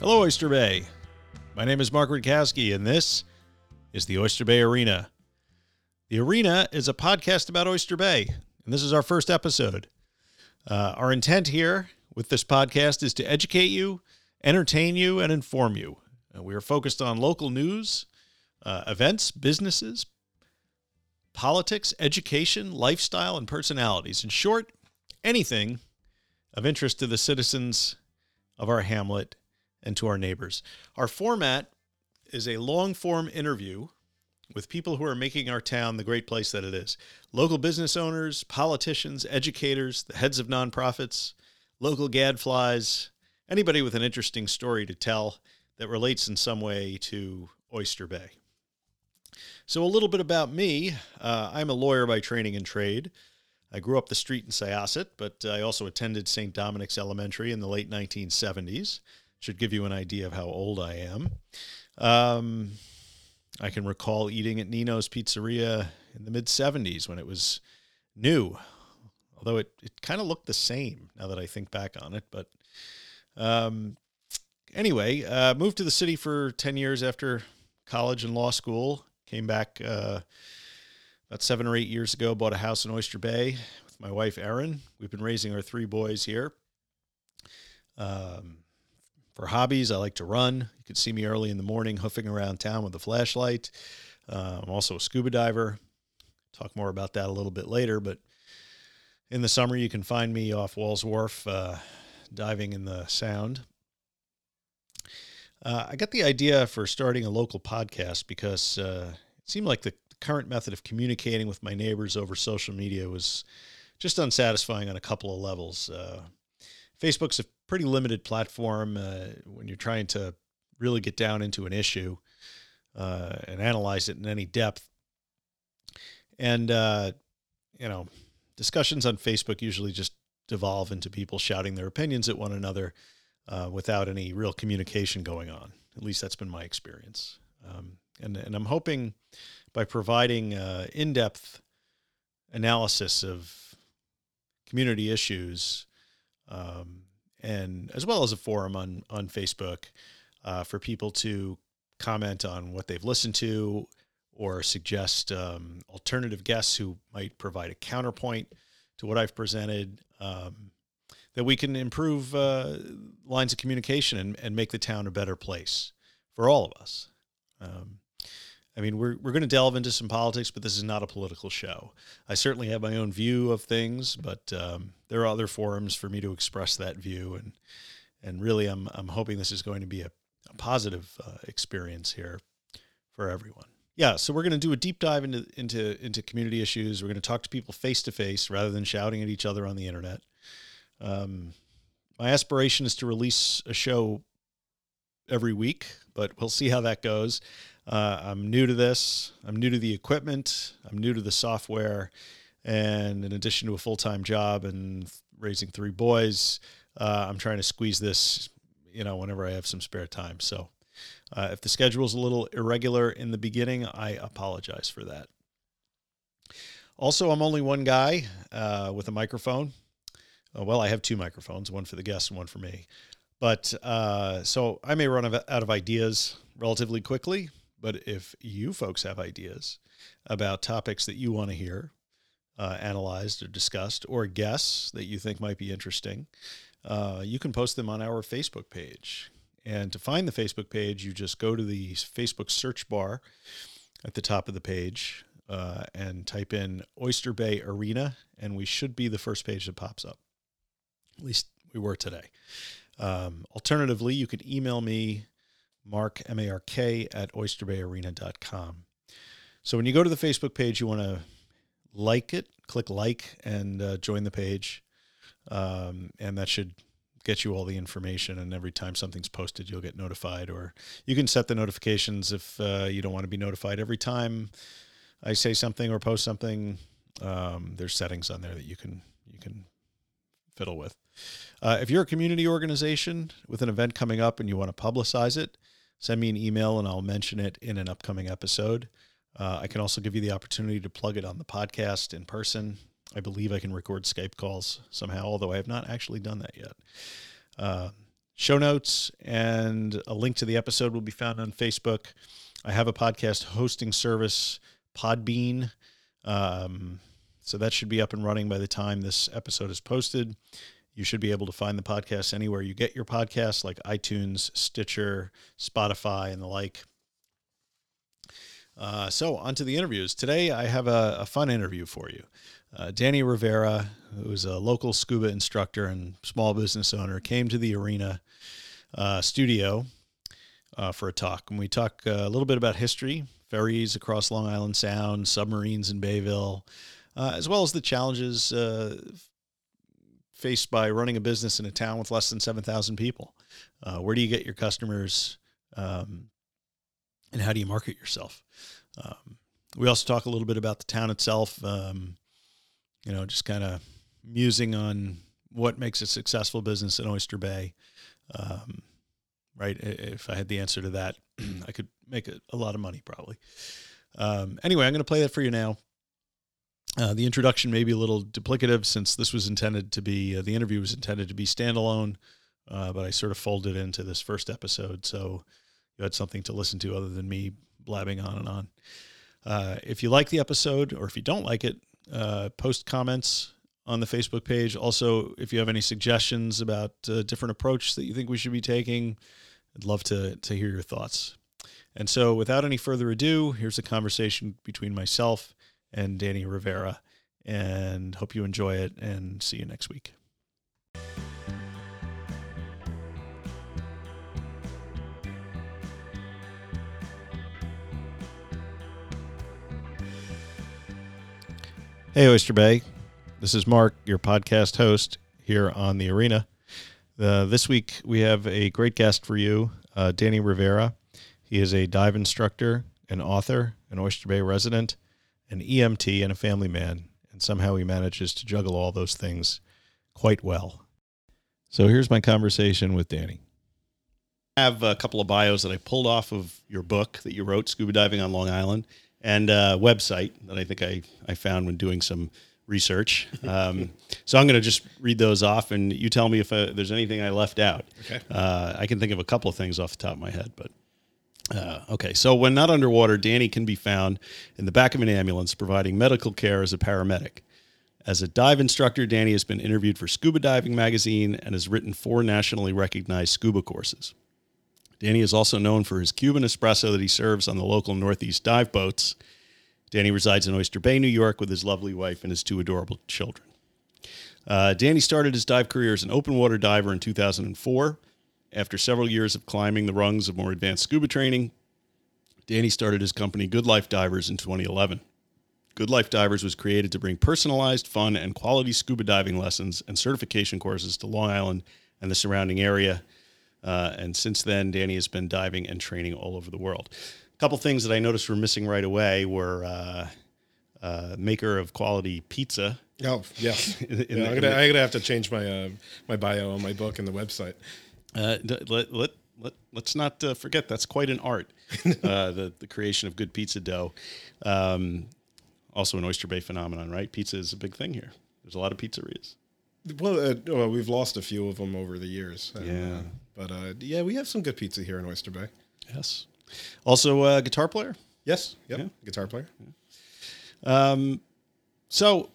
Hello, Oyster Bay. My name is Mark Rudkowski, and this is the Oyster Bay Arena. The Arena is a podcast about Oyster Bay, and this is our first episode. Uh, our intent here with this podcast is to educate you, entertain you, and inform you. Uh, we are focused on local news, uh, events, businesses, politics, education, lifestyle, and personalities. In short, anything of interest to the citizens of our hamlet and to our neighbors. Our format is a long form interview with people who are making our town the great place that it is local business owners, politicians, educators, the heads of nonprofits, local gadflies, anybody with an interesting story to tell that relates in some way to Oyster Bay. So, a little bit about me uh, I'm a lawyer by training and trade. I grew up the street in Syosset, but I also attended St. Dominic's Elementary in the late 1970s. Should give you an idea of how old I am. Um, I can recall eating at Nino's Pizzeria in the mid 70s when it was new, although it, it kind of looked the same now that I think back on it. But um, anyway, uh, moved to the city for 10 years after college and law school. Came back uh, about seven or eight years ago, bought a house in Oyster Bay with my wife, Erin. We've been raising our three boys here. Um, for hobbies, I like to run. You can see me early in the morning hoofing around town with a flashlight. Uh, I'm also a scuba diver. Talk more about that a little bit later, but in the summer, you can find me off Walls Wharf uh, diving in the Sound. Uh, I got the idea for starting a local podcast because uh, it seemed like the current method of communicating with my neighbors over social media was just unsatisfying on a couple of levels. Facebook's a pretty limited platform uh, when you're trying to really get down into an issue uh, and analyze it in any depth. And, uh, you know, discussions on Facebook usually just devolve into people shouting their opinions at one another uh, without any real communication going on. At least that's been my experience. Um, and, and I'm hoping by providing uh, in depth analysis of community issues, um, and as well as a forum on, on Facebook uh, for people to comment on what they've listened to or suggest um, alternative guests who might provide a counterpoint to what I've presented. Um, that we can improve uh, lines of communication and, and make the town a better place for all of us. Um, I mean, we're, we're going to delve into some politics, but this is not a political show. I certainly have my own view of things, but um, there are other forums for me to express that view. And, and really, I'm, I'm hoping this is going to be a, a positive uh, experience here for everyone. Yeah, so we're going to do a deep dive into, into, into community issues. We're going to talk to people face to face rather than shouting at each other on the internet. Um, my aspiration is to release a show every week, but we'll see how that goes. Uh, I'm new to this. I'm new to the equipment. I'm new to the software. And in addition to a full time job and raising three boys, uh, I'm trying to squeeze this, you know, whenever I have some spare time. So uh, if the schedule is a little irregular in the beginning, I apologize for that. Also, I'm only one guy uh, with a microphone. Uh, well, I have two microphones, one for the guests and one for me. But uh, so I may run out of ideas relatively quickly. But if you folks have ideas about topics that you want to hear uh, analyzed or discussed, or guests that you think might be interesting, uh, you can post them on our Facebook page. And to find the Facebook page, you just go to the Facebook search bar at the top of the page uh, and type in Oyster Bay Arena, and we should be the first page that pops up. At least we were today. Um, alternatively, you could email me, mark, M A R K, at oysterbayarena.com. So when you go to the Facebook page, you want to like it, click like, and uh, join the page. Um, and that should get you all the information. And every time something's posted, you'll get notified. Or you can set the notifications if uh, you don't want to be notified every time I say something or post something. Um, there's settings on there that you can you can fiddle with. Uh, if you're a community organization with an event coming up and you want to publicize it, send me an email and I'll mention it in an upcoming episode. Uh, I can also give you the opportunity to plug it on the podcast in person. I believe I can record Skype calls somehow, although I have not actually done that yet. Uh, show notes and a link to the episode will be found on Facebook. I have a podcast hosting service, Podbean. Um, so that should be up and running by the time this episode is posted. You should be able to find the podcast anywhere you get your podcasts, like iTunes, Stitcher, Spotify, and the like. Uh, so, on to the interviews. Today, I have a, a fun interview for you. Uh, Danny Rivera, who's a local scuba instructor and small business owner, came to the arena uh, studio uh, for a talk. And we talk uh, a little bit about history, ferries across Long Island Sound, submarines in Bayville, uh, as well as the challenges faced by running a business in a town with less than 7,000 people. where do you get your customers? Um, and how do you market yourself? Um, we also talk a little bit about the town itself. Um, you know, just kind of musing on what makes a successful business in Oyster Bay. Um, right? If I had the answer to that, I could make a, a lot of money probably. Um, anyway, I'm going to play that for you now. Uh, the introduction may be a little duplicative since this was intended to be, uh, the interview was intended to be standalone, uh, but I sort of folded into this first episode. So you had something to listen to other than me blabbing on and on. Uh, if you like the episode or if you don't like it, uh, post comments on the Facebook page. Also, if you have any suggestions about a different approach that you think we should be taking, I'd love to, to hear your thoughts. And so, without any further ado, here's a conversation between myself and Danny Rivera. And hope you enjoy it and see you next week. Hey, Oyster Bay. This is Mark, your podcast host here on the arena. Uh, this week, we have a great guest for you, uh, Danny Rivera. He is a dive instructor, an author, an Oyster Bay resident, an EMT, and a family man. And somehow he manages to juggle all those things quite well. So here's my conversation with Danny. I have a couple of bios that I pulled off of your book that you wrote, Scuba Diving on Long Island and a website that I think I, I found when doing some research. Um, so I'm going to just read those off, and you tell me if uh, there's anything I left out. Okay. Uh, I can think of a couple of things off the top of my head, but uh, okay. So when not underwater, Danny can be found in the back of an ambulance providing medical care as a paramedic. As a dive instructor, Danny has been interviewed for Scuba Diving Magazine and has written four nationally recognized scuba courses. Danny is also known for his Cuban espresso that he serves on the local Northeast dive boats. Danny resides in Oyster Bay, New York, with his lovely wife and his two adorable children. Uh, Danny started his dive career as an open water diver in 2004. After several years of climbing the rungs of more advanced scuba training, Danny started his company Good Life Divers in 2011. Good Life Divers was created to bring personalized, fun, and quality scuba diving lessons and certification courses to Long Island and the surrounding area uh, and since then, Danny has been diving and training all over the world. A couple things that I noticed were missing right away were uh, uh, maker of quality pizza. Oh yes, in, in yeah I'm, gonna, I'm, gonna, have to change my uh, my bio on my book and the website. Uh, let, let, let, let's not uh, forget that's quite an art, the, the creation of good pizza dough. Um, also an Oyster Bay phenomenon, right? Pizza is a big thing here. There's a lot of pizzerias. Well, uh, well, we've lost a few of them over the years. yeah, uh, but uh, yeah, we have some good pizza here in Oyster Bay. Yes. Also, a uh, guitar player. Yes. Yep. Yeah. Guitar player. Yeah. Um, so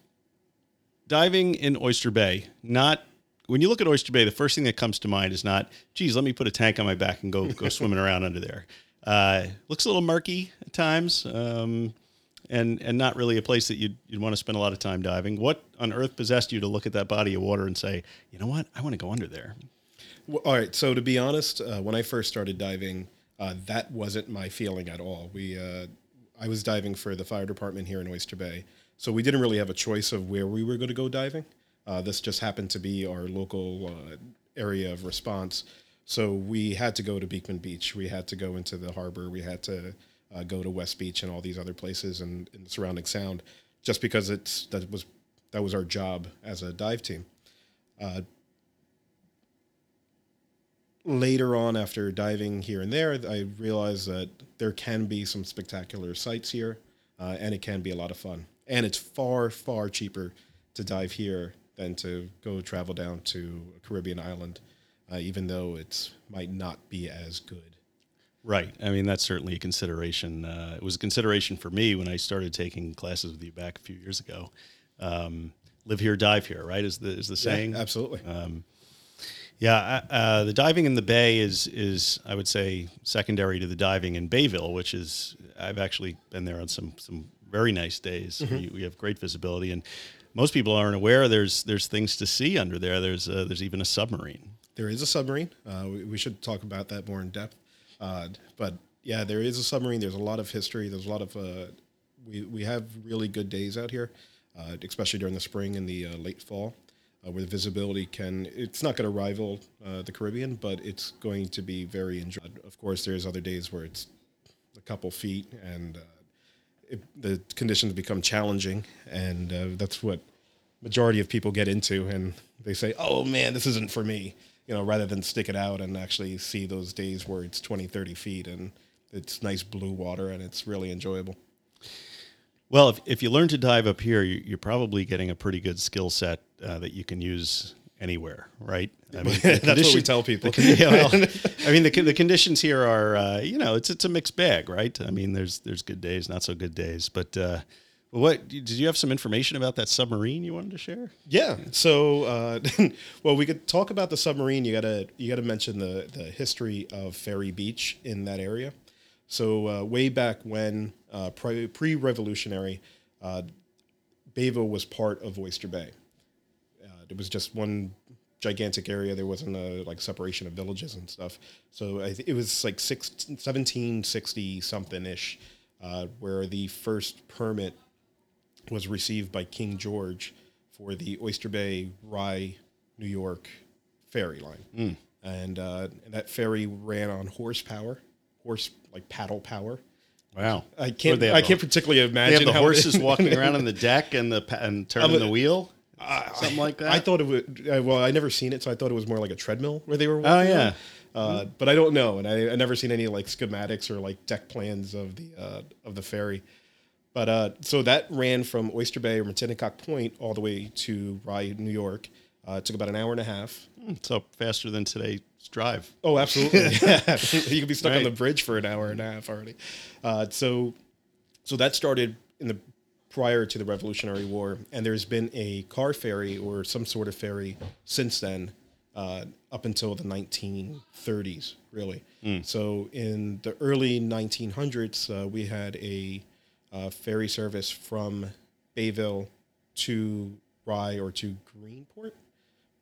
diving in Oyster Bay, not when you look at Oyster Bay, the first thing that comes to mind is not, geez, let me put a tank on my back and go go swimming around under there. Uh, looks a little murky at times. Um, and and not really a place that you'd, you'd want to spend a lot of time diving. What on earth possessed you to look at that body of water and say, you know what, I want to go under there? Well, all right. So to be honest, uh, when I first started diving, uh, that wasn't my feeling at all. We uh, I was diving for the fire department here in Oyster Bay, so we didn't really have a choice of where we were going to go diving. Uh, this just happened to be our local uh, area of response. So we had to go to Beekman Beach. We had to go into the harbor. We had to uh, go to West Beach and all these other places and, and surrounding sound, just because it's that was that was our job as a dive team. Uh, later on, after diving here and there, I realized that there can be some spectacular sights here, uh, and it can be a lot of fun. And it's far, far cheaper to dive here than to go travel down to a Caribbean island. uh, even though it might not be as good. Right. I mean, that's certainly a consideration. Uh, it was a consideration for me when I started taking classes with you back a few years ago. Um, live here, dive here, right? Is the is the saying? Yeah, absolutely. Yeah, uh, the diving in the bay is is I would say secondary to the diving in Bayville, which is I've actually been there on some some very nice days. We, we have great visibility, and most people aren't aware there's there's things to see under there. There's uh, there's even a submarine. There is a submarine. Uh, we, we should talk about that more in depth. Uh, but yeah, there is a submarine. There's a lot of history. There's a lot of uh, we we have really good days out here, uh, especially during the spring and the late fall, where the visibility can. It's not going to rival the Caribbean, but it's going to be very enjoyable. Of course, there's other days where it's a couple feet and it, the conditions become challenging, and uh, that's what majority of people get into, and they say, "Oh man, this isn't for me," you know, rather than stick it out and actually see those days where it's 20, 30 feet and it's nice blue water and it's really enjoyable. Well, if, if you learn to dive up here, you, you're probably getting a pretty good skill set uh, that you can use anywhere, right? I mean, That's what we tell people. yeah, well, I mean, the, the conditions here are, uh, you know, it's it's a mixed bag, right? I mean, there's there's good days, not so good days. But uh, what did you have some information about that submarine you wanted to share? Yeah. So, uh, well, we could talk about the submarine. You gotta you gotta mention the the history of Ferry Beach in that area. So, uh, way back when, uh, pre revolutionary, uh, Bayville was part of Oyster Bay. It was just one gigantic area. There wasn't a like separation of villages and stuff. So I th- it was like six, 1760 something ish, uh, where the first permit was received by King George for the Oyster Bay Rye, New York ferry line, and, uh, and that ferry ran on horsepower, horse like paddle power. Wow, I can't. I can't particularly They imagine have the horses walking around on the deck and the and turning the wheel, something like that. I thought it would. Uh, well, I never seen it, so I thought it was more like a treadmill where they were. Oh, walking yeah. on. Uh, but I don't know, and I, I never seen any like schematics or like deck plans of the uh, of the ferry. But uh, so that ran from Oyster Bay or Matinecock Point all the way to Rye, New York. Uh, it took about an hour and a half. so faster than today's drive. Oh, absolutely. yeah. you could be stuck on the bridge for an hour and a half already. Uh, so, so that started in the prior to the Revolutionary War, and there's been a car ferry or some sort of ferry since then, uh, up until the 1930s, really. So, in the early 1900s, uh, we had a uh, ferry service from Bayville to Rye or to Greenport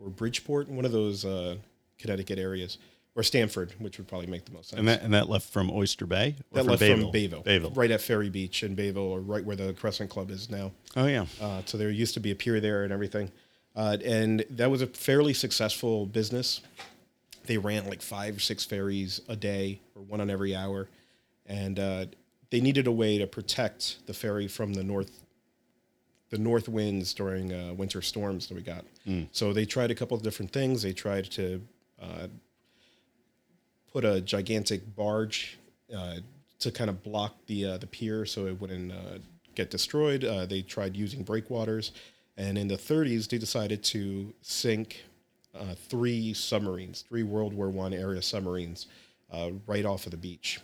or Bridgeport, one of those uh, Connecticut areas, or Stamford, which would probably make the most sense. And that and that left from Oyster Bay. Or that left Bayville? from Bayville, Bayville. right at Ferry Beach in Bayville, or right where the Crescent Club is now. Oh yeah. Uh, so there used to be a pier there and everything, uh, and that was a fairly successful business. They ran like five or six ferries a day, or one on every hour, and uh, they needed a way to protect the ferry from the north, the north winds during uh, winter storms that we got. So they tried a couple of different things. They tried to uh, put a gigantic barge uh, to kind of block the uh, the pier so it wouldn't uh, get destroyed. Uh, they tried using breakwaters, and in the 30s they decided to sink uh, three submarines, three World War One area submarines, right off of the beach.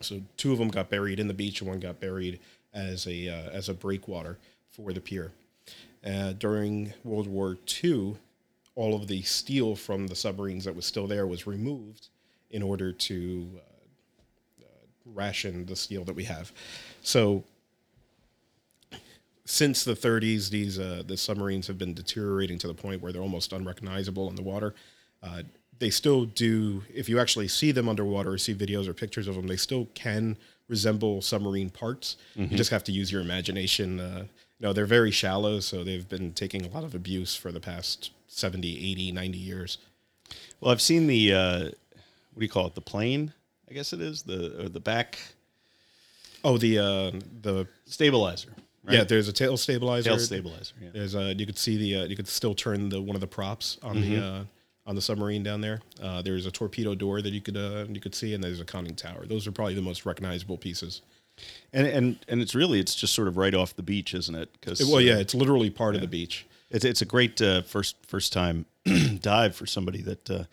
So two of them got buried in the beach, and one got buried as a as a breakwater for the pier. During World War II, all of the steel from the submarines that was still there was removed in order to uh, uh, ration the steel that we have. So since the 30s, these uh, the submarines have been deteriorating to the point where they're almost unrecognizable in the water. Uh, they still do. If you actually see them underwater or see videos or pictures of them, they still can resemble submarine parts. You just have to use your imagination. Uh, you know, they're very shallow, so they've been taking a lot of abuse for the past 70, 80, 90 years. Well, I've seen the uh, what do you call it? The plane, I guess it is the or the back Oh, the uh, the stabilizer. Right? yeah, there's a tail stabilizer. tail stabilizer. Yeah. There's uh, you could see the uh, you could still turn the one of the props on the uh, on the submarine down there. Uh, there's a torpedo door that you could uh, you could see, and there's a conning tower. Those are probably the most recognizable pieces. And and and it's really it's just sort of right off the beach, isn't it? Because Well, yeah, it's literally part of the beach. it's it's a great uh, first first time dive for somebody that.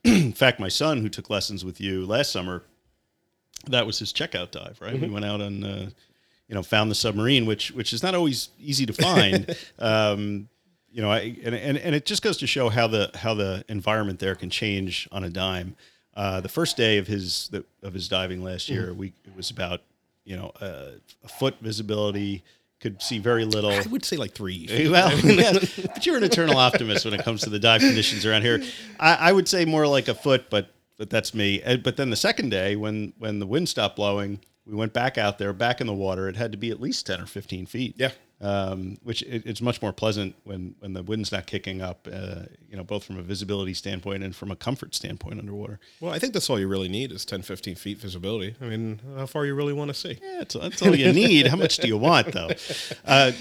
In fact, my son, who took lessons with you last summer, that was his checkout dive. Right, we went out on, uh, you know, found the submarine, which which is not always easy to find. um, you know, I, and, and and it just goes to show how the how the environment there can change on a dime. Uh, the first day of his the, of his diving last year, we it was about you know uh, a foot visibility, could see very little. I would say like three. Well, yeah, but you're an eternal optimist when it comes to the dive conditions around here. I, I would say more like a foot, but but that's me. But then the second day, when when the wind stopped blowing, we went back out there, back in the water. It had to be at least ten or fifteen feet. Yeah. Um, which it, it's much more pleasant when when the wind's not kicking up. Uh, you know, both from a visibility standpoint and from a comfort standpoint underwater. Well, I think that's all you really need is 10, 15 feet visibility. I mean, how far you really want to see? Yeah, that's, that's all you need. How much do you want, though? Uh,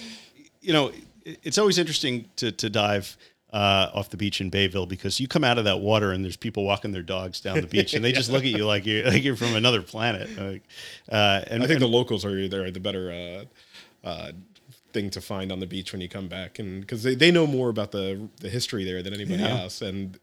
you know, it- it's always interesting to, to dive uh, off the beach in Bayville because you come out of that water and there's people walking their dogs down the beach and they just look at you like you're like you're from another planet. Like, uh, and I think and- the locals are there the better uh, uh, thing to find on the beach when you come back, and because they, they know more about the the history there than anybody Yeah. else, and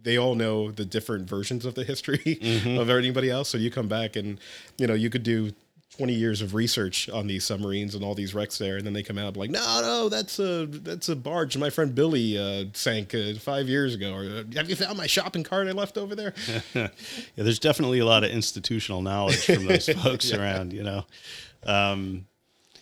they all know the different versions of the history Mm-hmm. of anybody else. So you come back and you know you could do. 20 years of research on these submarines and all these wrecks there and then they come out like no no that's a that's a barge my friend billy uh, sank uh, five years ago or have you found my shopping cart i left over there yeah, there's definitely a lot of institutional knowledge from those folks around, you know. Um,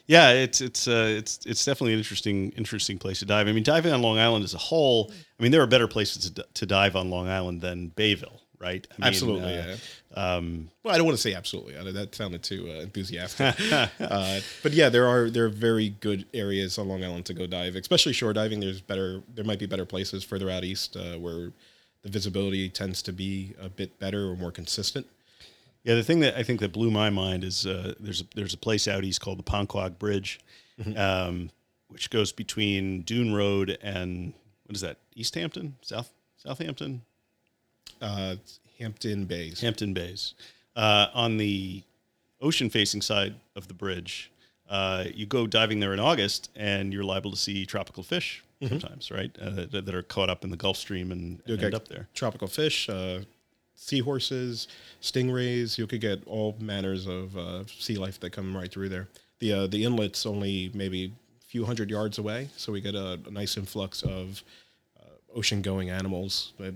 yeah, it's it's uh, it's it's definitely an interesting interesting place to dive. I mean, diving on Long Island as a whole. I mean, there are better places to, to dive on Long Island than Bayville, right? I mean, Absolutely, uh, yeah. Um, Well, I don't want to say absolutely. I- That sounded too uh, enthusiastic. uh, but yeah, there are there are very good areas on Long Island to go dive, especially shore diving. There's better. There might be better places further out east uh, where the visibility tends to be a bit better or more consistent. Yeah, the thing that I think that blew my mind is uh, there's a, there's a place out east called the Ponquogue Bridge, um, which goes between Dune Road and what is that? East Hampton, South Southampton, Uh, Hampton Bays. Hampton Bays. Uh, on the ocean facing side of the bridge, uh, you go diving there in August, and you're liable to see tropical fish sometimes, right? Uh, that, that are caught up in the Gulf Stream and, and end up there. tropical fish, uh, seahorses, stingrays. You could get all manners of uh, sea life that come right through there. The uh, the inlet's only maybe a few hundred yards away, so we get a, a nice influx of uh, ocean going animals that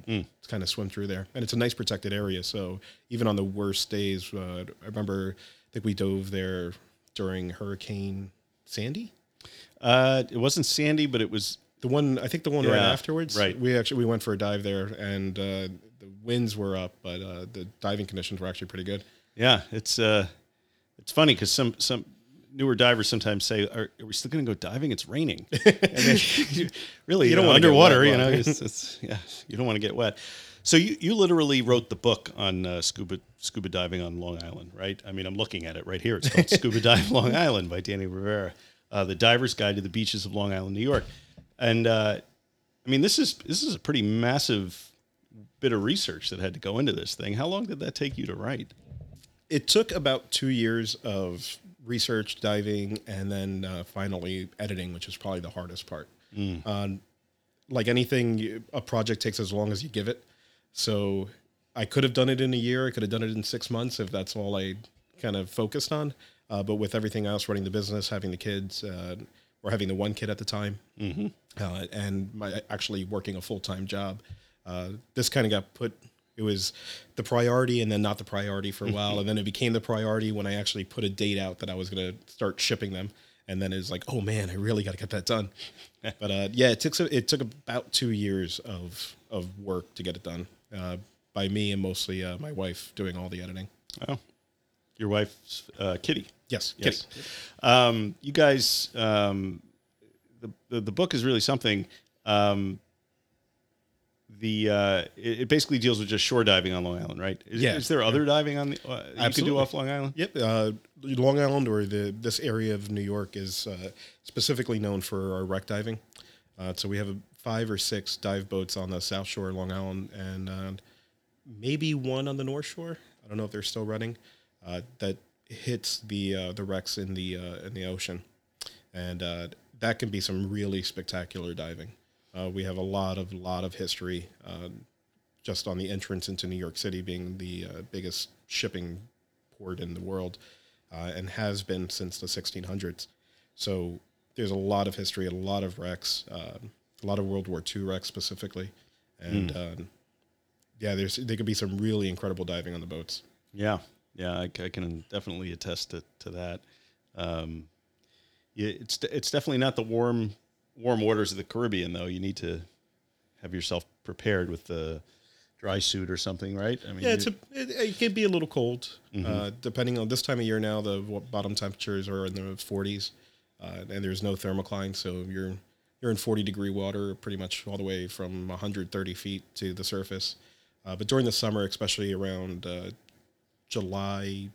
kind of swim through there, and it's a nice protected area. So even on the worst days, uh, I remember I think we dove there during Hurricane Sandy. Uh, it wasn't Sandy, but it was The one I think the one right afterwards. right. We actually we went for a dive there, and uh, the winds were up, but uh, the diving conditions were actually pretty good. Yeah, it's uh, it's funny because some some newer divers sometimes say, "Are, are we still going to go diving? It's raining." and then, really, you, You don't wanna get underwater. wet, you know, it's, it's, yeah, you don't want to get wet. So you, you literally wrote the book on uh, scuba scuba diving on Long Island, right? I mean, I'm looking at it right here. It's called Scuba Dive Long Island by Danny Rivera, uh, the Diver's Guide to the Beaches of Long Island, New York. And uh, I mean, this is this is a pretty massive bit of research that had to go into this thing. How long did that take you to write? It took about two years of research, diving, and then uh, finally editing, which is probably the hardest part. Um, like anything, a project takes as long as you give it. So I could have done it in a year. I could have done it in six months if that's all I kind of focused on. Uh, but with everything else, running the business, having the kids, uh, or having the one kid at the time, uh, and my actually working a full time job, uh, this kind of got put. It was the priority, and then not the priority for a while, and then it became the priority when I actually put a date out that I was going to start shipping them, and then it's like, oh man, I really got to get that done. but uh, yeah, it took so- it took about two years of of work to get it done uh, by me and mostly uh, my wife doing all the editing. Oh, your wife's uh, Kitty. Yes, Yes. Kitty. Um, you guys, um, the, the the book is really something. Um, the uh, it, it basically deals with just shore diving on Long Island, right? Is, Yeah. is there other diving on the uh, you can do off Long Island? Yep, uh, Long Island or the this area of New York is uh, specifically known for our wreck diving. Uh, so we have a, five or six dive boats on the South Shore, of Long Island, and uh, maybe one on the North Shore. I don't know if they're still running. Uh, that hits the uh, the wrecks in the uh, in the ocean, and uh, that can be some really spectacular diving. Uh, we have a lot of lot of history uh, just on the entrance into New York City, being the uh, biggest shipping port in the world, uh, and has been since the 1600s. So there's a lot of history, a lot of wrecks, uh, a lot of World War II wrecks specifically, and um, yeah, there's there could be some really incredible diving on the boats. Yeah, yeah, I, I can definitely attest to, to that. Um, yeah, it's it's definitely not the warm warm waters of the Caribbean though. You need to have yourself prepared with the dry suit or something, right? I mean, Yeah, it's a, it, it can be a little cold, uh, depending on this time of year. Now the bottom temperatures are in the 40s, uh, and there's no thermocline, so you're you're in 40 degree water pretty much all the way from 130 feet to the surface. Uh, but during the summer, especially around uh, July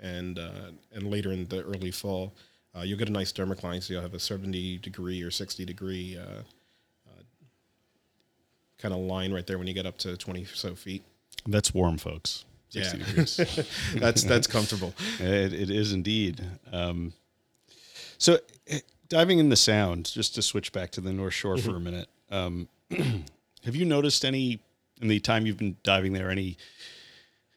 and uh, and later in the early fall, uh, you'll get a nice thermocline, so you'll have a 70 degree or 60 degree uh, kind of line right there when you get up to 20 so feet. that's warm, folks. 60 Yeah. degrees. That's that's comfortable. It, it is indeed. Um, so, eh, diving in the sound, just to switch back to the North Shore for a minute, um, have you noticed any in the time you've been diving there any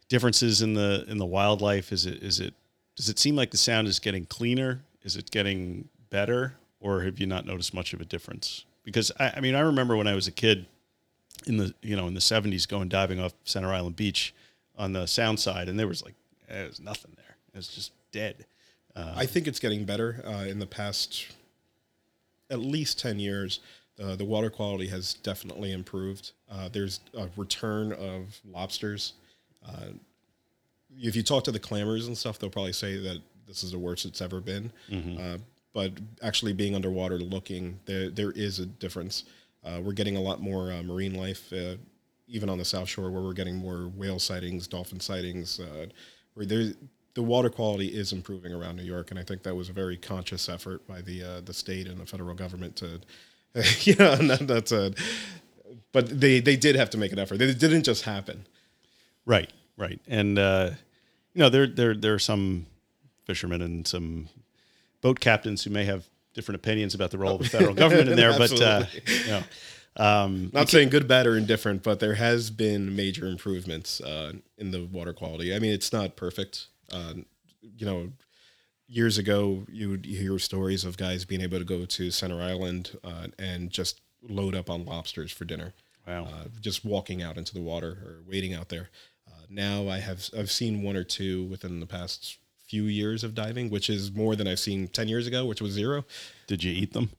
differences in the in the wildlife? Is it is it does it seem like the sound is getting cleaner? Is it getting better, or have you not noticed much of a difference? Because I, I mean, I remember when I was a kid in the you know in the seventies going diving off Center Island Beach on the sound side, and there was like there was nothing there. It was just dead. I think it's getting better uh, in the past at least 10 years. Uh, the water quality has definitely improved. Uh, there's a return of lobsters. Uh, if you talk to the clammers and stuff, they'll probably say that this is the worst it's ever been. Uh, but actually being underwater looking, there, there is a difference. Uh, we're getting a lot more uh, marine life, uh, even on the South Shore, where we're getting more whale sightings, dolphin sightings. Uh, where the water quality is improving around New York, and I think that was a very conscious effort by the uh, the state and the federal government to, you know, not, that's a, but they they did have to make an effort. It didn't just happen. Right, right, and uh, you know there there there are some fishermen and some boat captains who may have different opinions about the role of the federal government in there, but uh, you know, um, Not saying good, bad, or indifferent, but there has been major improvements uh, in the water quality. I mean, it's not perfect. Uh, you know, years ago, you would hear stories of guys being able to go to Center Island uh, and just load up on lobsters for dinner. Wow. Uh, just walking out into the water or waiting out there. Uh, now I have I've seen one or two within the past few years of diving, which is more than I've seen ten years ago, which was zero. did you eat them?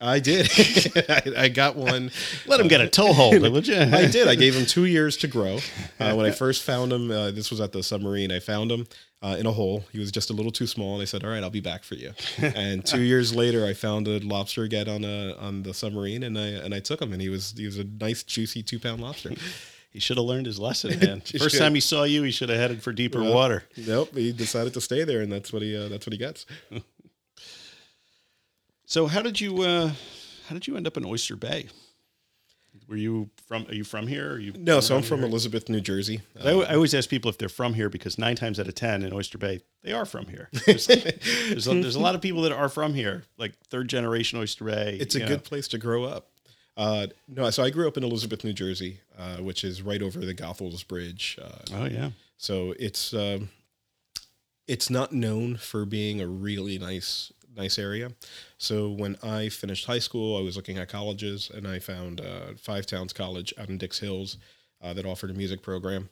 I did. I, I got one. Let them get a toehold, would you? I did. I gave him two years to grow. Uh, when I first found him, uh, this was at the submarine. I found him uh, in a hole. He was just a little too small, and I said, "All right, I'll be back for you." And two years later, I found a lobster again on a on the submarine, and I and I took him, and he was he was a nice, juicy two pound lobster. He should have learned his lesson, man. First time he saw you, he should have headed for deeper Well, water. Nope, he decided to stay there, and that's what he uh, that's what he gets. So how did you uh, how did you end up in Oyster Bay? Were you from? Are you from here? You No, so I'm from here? Elizabeth, New Jersey. Uh, I, I always ask people if they're from here because nine times out of ten in Oyster Bay they are from here. There's, there's, a, there's a lot of people that are from here, like third generation Oyster Bay. it's a you good place to grow up. Uh, no, so I grew up in Elizabeth, New Jersey, uh, which is right over the Goethals Bridge. Uh, Oh yeah, So it's um, it's not known for being a really nice nice area. So when I finished high school, I was looking at colleges, and I found uh, Five Towns College out in Dix Hills uh, that offered a music program.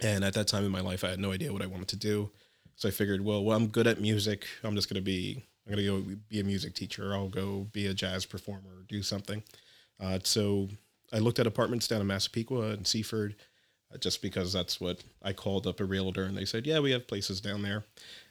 And at that time in my life, I had no idea what I wanted to do. So I figured, well, well I'm good at music. I'm just gonna be I'm gonna go be a music teacher. I'll go be a jazz performer or do something. Uh, so I looked at apartments down in Massapequa and Seaford uh, just because that's what I called up a realtor and they said, yeah, we have places down there.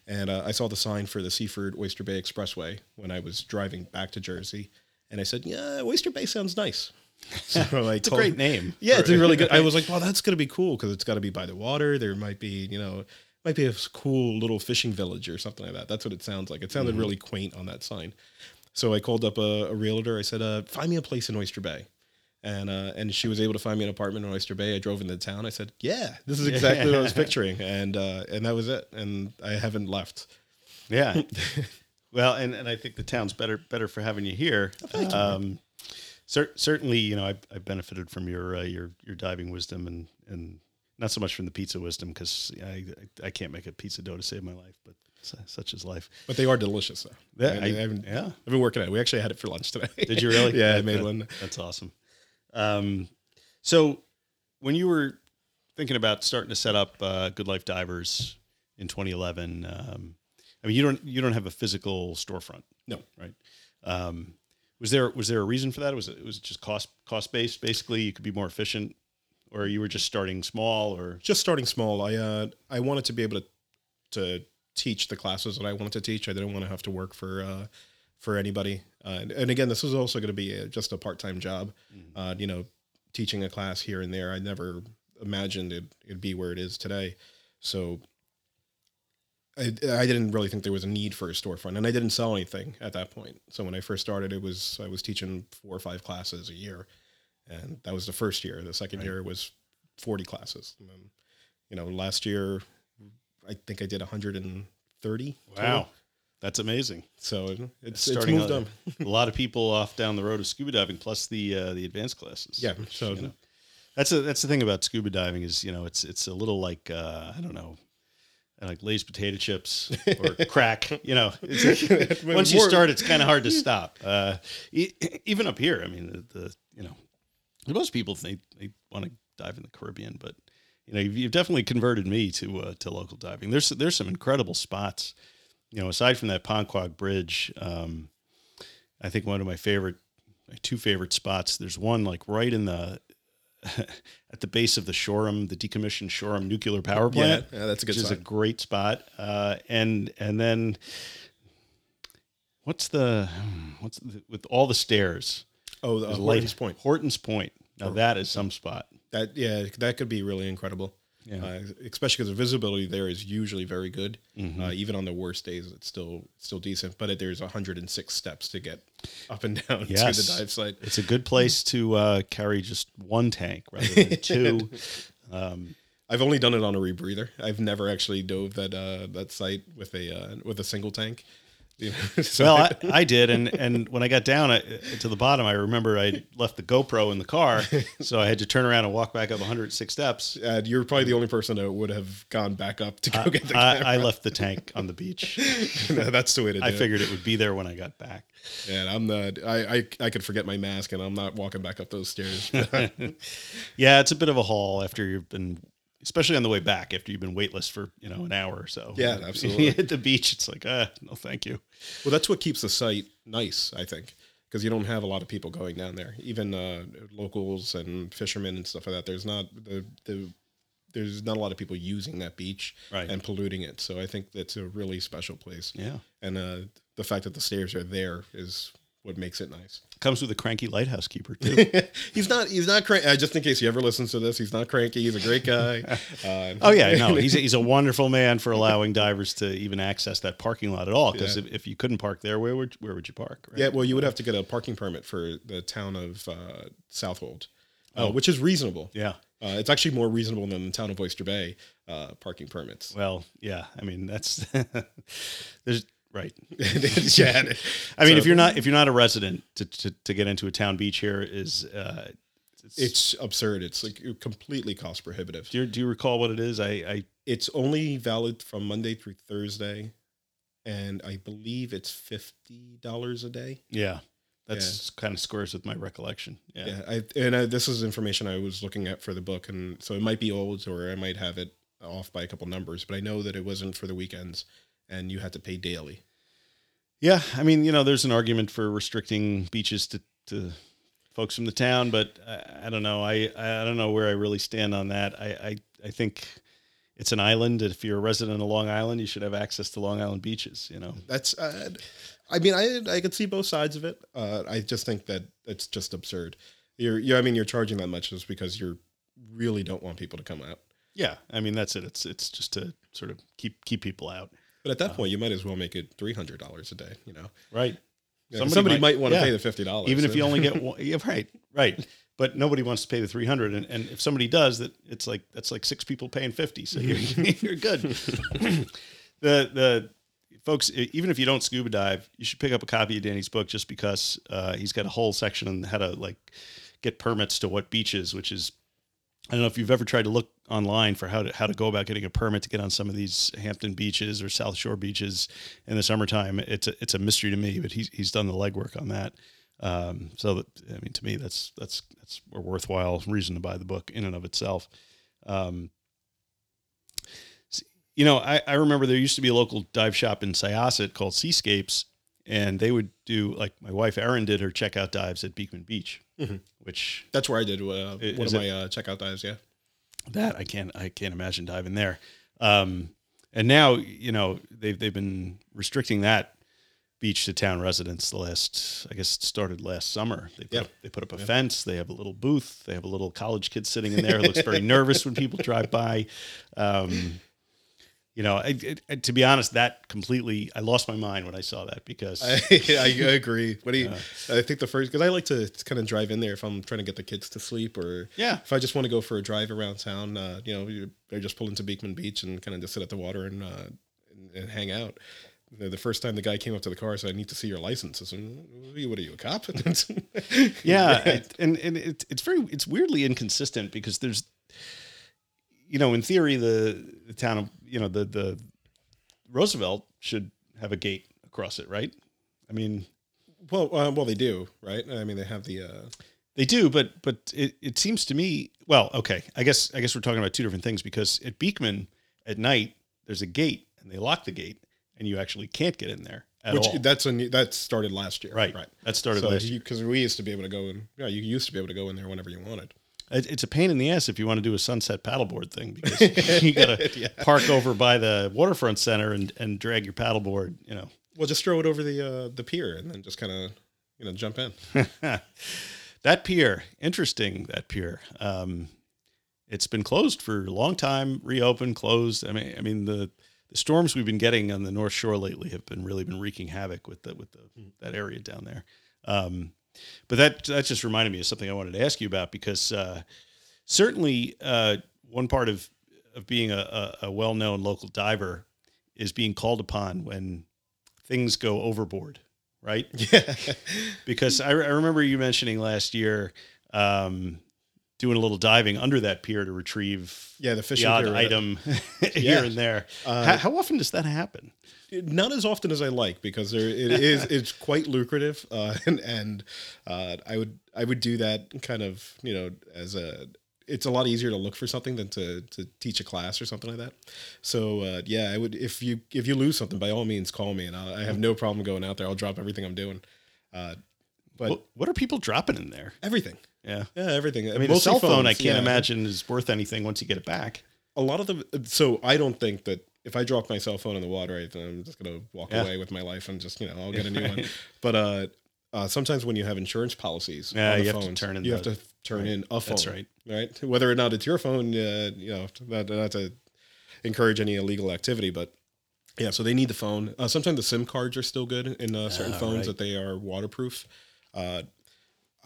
And uh, I saw the sign for the Seaford Oyster Bay Expressway when I was driving back to Jersey. And I said, yeah, Oyster Bay sounds nice. So it's a great name. Yeah, it's a really good. I was like, well, that's going to be cool because it's got to be by the water. There might be, you know, might be a cool little fishing village or something like that. That's what it sounds like. It sounded really quaint on that sign. So I called up a, a realtor. I said, uh, find me a place in Oyster Bay. And uh, and she was able to find me an apartment in Oyster Bay. I drove into town. I said, "Yeah, this is exactly what I was picturing," and uh, and that was it. And I haven't left. Yeah. Well, and, and I think the town's better better for having you here. um, cer- certainly, you know, I, I benefited from your uh, your your diving wisdom and and not so much from the pizza wisdom because I, I can't make a pizza dough to save my life, but such is life. But they are delicious, though. Yeah, I, I- haven't- yeah. I've been working at it. We actually had it for lunch today. Did you really? yeah, I made that- one. That's awesome. Um, so when you were thinking about starting to set up uh, Good Life Divers in 2011, um, I mean, you don't you don't have a physical storefront, No. right? Um, was there was there a reason for that? Was it was it just cost cost based? Basically, you could be more efficient, or you were just starting small, or Just starting small. I uh, I wanted to be able to to teach the classes that I wanted to teach. I didn't want to have to work for uh, for anybody. Uh, and, and again, this was also going to be a, just a part time job. Uh, you know, teaching a class here and there. I never imagined it, it'd be where it is today. So I, I didn't really think there was a need for a storefront, and I didn't sell anything at that point. So when I first started, it was I was teaching four or five classes a year, and that was the first year. The second year was forty classes. And then, you know, last year I think I did 130. total. that's amazing. So it's it's Starting moved a, on. a lot of people off down the road of scuba diving, plus the uh, the advanced classes. Yeah. which, So you know, that's a, that's the thing about scuba diving is you know it's it's a little like uh, I don't know like Lay's potato chips or crack. You know, it's like, once you start, it's kind of hard to stop. Uh, e- even up here, I mean, the, the you know most people think they want to dive in the Caribbean, but you know you've, you've definitely converted me to uh, to local diving. There's there's some incredible spots. You know, aside from that Ponquogue Bridge, um, I think one of my favorite, my two favorite spots. There's one like right in the at the base of the Shoreham, the decommissioned Shoreham nuclear power plant. yeah, that's a good which is a great spot. Uh, and and then what's the what's the, with all the stairs? Oh, the There's Horton's Point. Horton's Point. Now that is some spot. That yeah, that could be really incredible. Yeah. Uh, especially because the visibility there is usually very good. Mm-hmm. Uh, even on the worst days, it's still still decent. But it, there's 106 steps to get up and down to the dive site. It's a good place to uh, carry just one tank rather than two. Um, I've only done it on a rebreather. I've never actually dove that uh, that site with a uh, with a single tank. You know, so- well, I, I did, and and when I got down I, to the bottom, I remember I left the GoPro in the car, so I had to turn around and walk back up 106 steps. uh, you're probably the only person that would have gone back up to go get the I, camera. I left the tank on the beach. No, that's the way to do I it. figured it would be there when I got back. Yeah, I'm not. I, I I could forget my mask, and I'm not walking back up those stairs. Yeah, it's a bit of a haul after you've been, especially on the way back after you've been weightless for you know an hour or so. Yeah, absolutely. You hit the beach, it's like, ah, no, thank you. well, that's what keeps the site nice, I think, because you don't have a lot of people going down there. Even uh, locals and fishermen and stuff like that. There's not the the there's not a lot of people using that beach Right. and polluting it. So I think that's a really special place. Yeah, And uh, the fact that the stairs are there is what makes it nice. comes with a cranky lighthouse keeper too. he's not. He's not cranky. Uh, just in case he ever listens to this, he's not cranky. He's a great guy. Uh, Oh yeah, no, he's a, he's a wonderful man for allowing divers to even access that parking lot at all. Because Yeah. if, if you couldn't park there, where would where would you park? Right? Yeah, well, you would have to get a parking permit for the town of uh, Southold, uh, Oh. which is reasonable. yeah. Uh, it's actually more reasonable than the town of Oyster Bay uh, parking permits. Well, yeah. I mean, that's there's right. yeah, I mean, So- if you're not if you're not a resident to, to, to get into a town beach here is uh, it's, it's absurd. It's like completely cost prohibitive. do you, do you recall what it is? I, I It's only valid from Monday through Thursday, and I believe it's fifty dollars a day. yeah, that's kind of squares with my recollection. Yeah. Yeah, I, and uh, this is information I was looking at for the book, and so it might be old, or I might have it off by a couple numbers, but I know that it wasn't for the weekends, and you had to pay daily. Yeah, I mean, you know, there's an argument for restricting beaches to, to folks from the town, but I, I don't know. I I don't know where I really stand on that. I, I I think it's an island. If you're a resident of Long Island, you should have access to Long Island beaches. You know. That's, uh, I mean, I I could see both sides of it. Uh, I just think that it's just absurd. You're, you I mean, you're charging that much just because you really don't want people to come out. Yeah, I mean that's it. It's it's just to sort of keep keep people out. But at that point, you might as well make it three hundred dollars a day. You know, Right. Yeah, somebody, might, want to yeah. pay the fifty dollars, even if you only get one. Yeah, right, right. But nobody wants to pay the three hundred, and, and if somebody does, that it's like that's like six people paying fifty, so you're you're good. the the folks, even if you don't scuba dive, you should pick up a copy of Danny's book just because uh, he's got a whole section on how to like get permits to what beaches, which is I don't know if you've ever tried to look online for how to how to go about getting a permit to get on some of these Hampton beaches or South Shore beaches in the summertime. It's a, it's a mystery to me, but he's he's done the legwork on that. Um, so that, I mean, to me, that's that's that's a worthwhile reason to buy the book in and of itself. Um, you know, I, I remember there used to be a local dive shop in Syosset called Seascapes, and they would do like my wife Erin did her checkout dives at Beekman Beach, Mhm. which That's where I did uh, one is of my uh, checkout dives. Yeah. that I can't I can't imagine diving there. Um, and now you know they've they've been restricting that beach to town residents the last I guess it started last summer. They put up, they put up a fence. They have a little booth. They have a little college kid sitting in there. who looks very nervous when people drive by. Um, you know, I, I, to be honest, that completely I lost my mind when I saw that because I, I agree. What do you? I think the first because I like to kind of drive in there if I'm trying to get the kids to sleep or Yeah. if I just want to go for a drive around town. Uh, you know, you- I just pull into Beekman Beach and kind of just sit at the water and uh, and, and hang out. The first time the guy came up to the car, I said, "I need to see your license." I said, "What are you, a cop?" yeah, it- and and it's it's very it's weirdly inconsistent because there's, you know, in theory, the, the town of you know the the Roosevelt should have a gate across it, right? I mean, well, uh, well, they do, right? I mean, they have the. Uh, they do, but but it, it seems to me, well, okay, I guess I guess we're talking about two different things because at Beekman at night there's a gate and they lock the gate and you actually can't get in there at which all. that's a new, that started last year, right, Right. That started So last year. because we used to be able to go in, yeah, you used to be able to go in there whenever you wanted. It- It's a pain in the ass if you want to do a sunset paddleboard thing because you got to park over by the waterfront center and, and drag your paddleboard. You know, Well, just throw it over the uh, the pier and then just kind of you know jump in. that pier, interesting. That pier, um, it's been closed for a long time. Reopened, closed. I mean, I mean the the storms we've been getting on the North Shore lately have been really been wreaking havoc with the with the that area down there. Um, but that that just reminded me of something I wanted to ask you about because uh, certainly uh, one part of of being a, a, a well known local diver is being called upon when things go overboard, right? Yeah. because I, I remember you mentioning last year um, doing a little diving under that pier to retrieve Yeah, the the odd item Yeah. here and there. Uh, how, how often does that happen? not as often as I like because there it is it's quite lucrative uh, and and uh, I would I would do that kind of you know as a it's a lot easier to look for something than to, to teach a class or something like that. So uh, yeah, I would if you if you lose something by all means call me and I'll, I have no problem going out there. I'll drop everything I'm doing. Uh, but What, what are people dropping in there? everything, Yeah. yeah, everything. I mean, the cell phone, I can't imagine is worth anything once you get it back. a lot of the so I don't think that if I drop my cell phone in the water, I'm just gonna walk Yeah. away with my life and just you know I'll get a new one. But uh, uh, sometimes when you have insurance policies, Yeah, on the you have to phones, turn in you the- have to turn in a phone. That's right. right? Whether or not it's your phone, uh, you know, not, not to encourage any illegal activity, but yeah, so they need the phone. Uh, sometimes the SIM cards are still good in uh, certain Ah, phones right. that they are waterproof. Uh,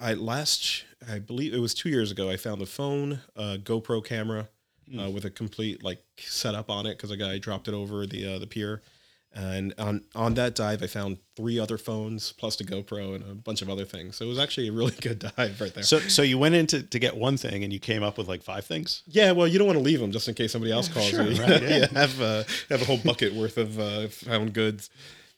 I last, I believe it was two years ago, I found a phone, a GoPro camera uh, Hmm. with a complete like setup on it because a guy dropped it over the uh, the pier. And on on that dive, I found three other phones plus the GoPro and a bunch of other things. So it was actually a really good dive right there. So, so you went in to, to get one thing and you came up with like five things. Yeah, well, you don't want to leave them just in case somebody else calls sure, you. right, yeah. yeah, have uh, have a whole bucket worth of uh, found goods.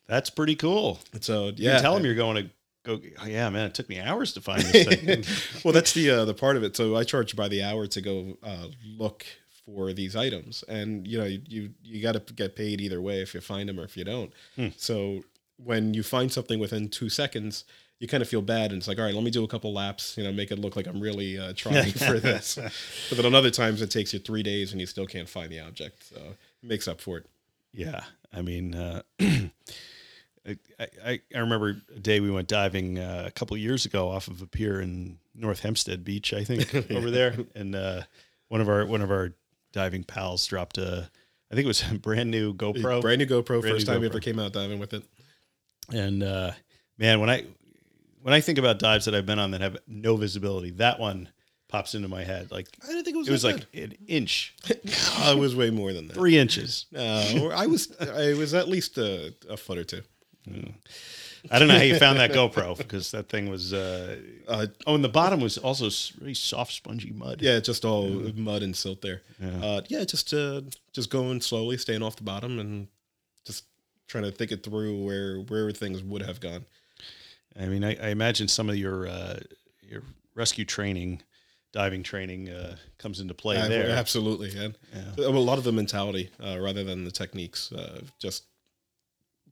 That's pretty cool. So You yeah, can tell them you're going to go. Oh, yeah, man, it took me hours to find this thing. well, that's the uh, the part of it. So I charge by the hour to go uh, look for these items, and you know you you, you got to get paid either way if you find them or if you don't. Hmm. So when you find something within two seconds. You kind of feel bad, and it's like, all right, let me do a couple laps, you know, make it look like I'm really uh, trying for this. But then on other times, it takes you three days, and you still can't find the object. So it makes up for it. Yeah, I mean, uh, I, I I remember a day we went diving uh, a couple years ago off of a pier in North Hempstead Beach, I think, over there, and uh, one of our one of our diving pals dropped a, I think it was a brand new GoPro, Brand new GoPro, Brand first new time GoPro. ever came out diving with it. and uh, man, when I when I think about dives that I've been on that have no visibility, that one pops into my head. Like I didn't think it was. it was like an inch, no, it was way more than that. three inches. No, I was. I was at least a, a foot or two. I don't know how you found that GoPro because that thing was. Uh, Uh, oh, and the bottom was also really soft, spongy mud. yeah, just all mud and silt there. Yeah. Uh, yeah, just uh, just going slowly, staying off the bottom, and just trying to think it through where where things would have gone. I mean, I, I imagine some of your uh, your rescue training, diving training, uh, comes into play there. Absolutely, and Yeah. a lot of the mentality uh, rather than the techniques. Uh, just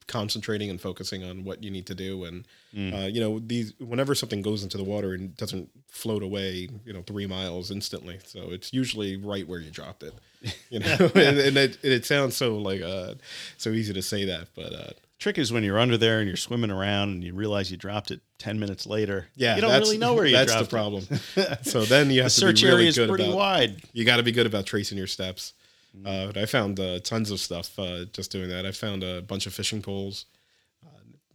concentrating and focusing on what you need to do, and Mm. uh, you know these. Whenever something goes into the water and doesn't float away, you know, three miles instantly, so it's usually right where you dropped it. You know, and, and it, it sounds so like uh, so easy to say that, but uh, Trick is when you're under there and you're swimming around and you realize you dropped it ten minutes later. yeah, you don't really know where you. That's dropped the problem. so then you it. The have to search be really area is pretty about. wide. you got to be good about tracing your steps. Uh, but I found uh, tons of stuff uh, just doing that. I found a bunch of fishing poles, uh,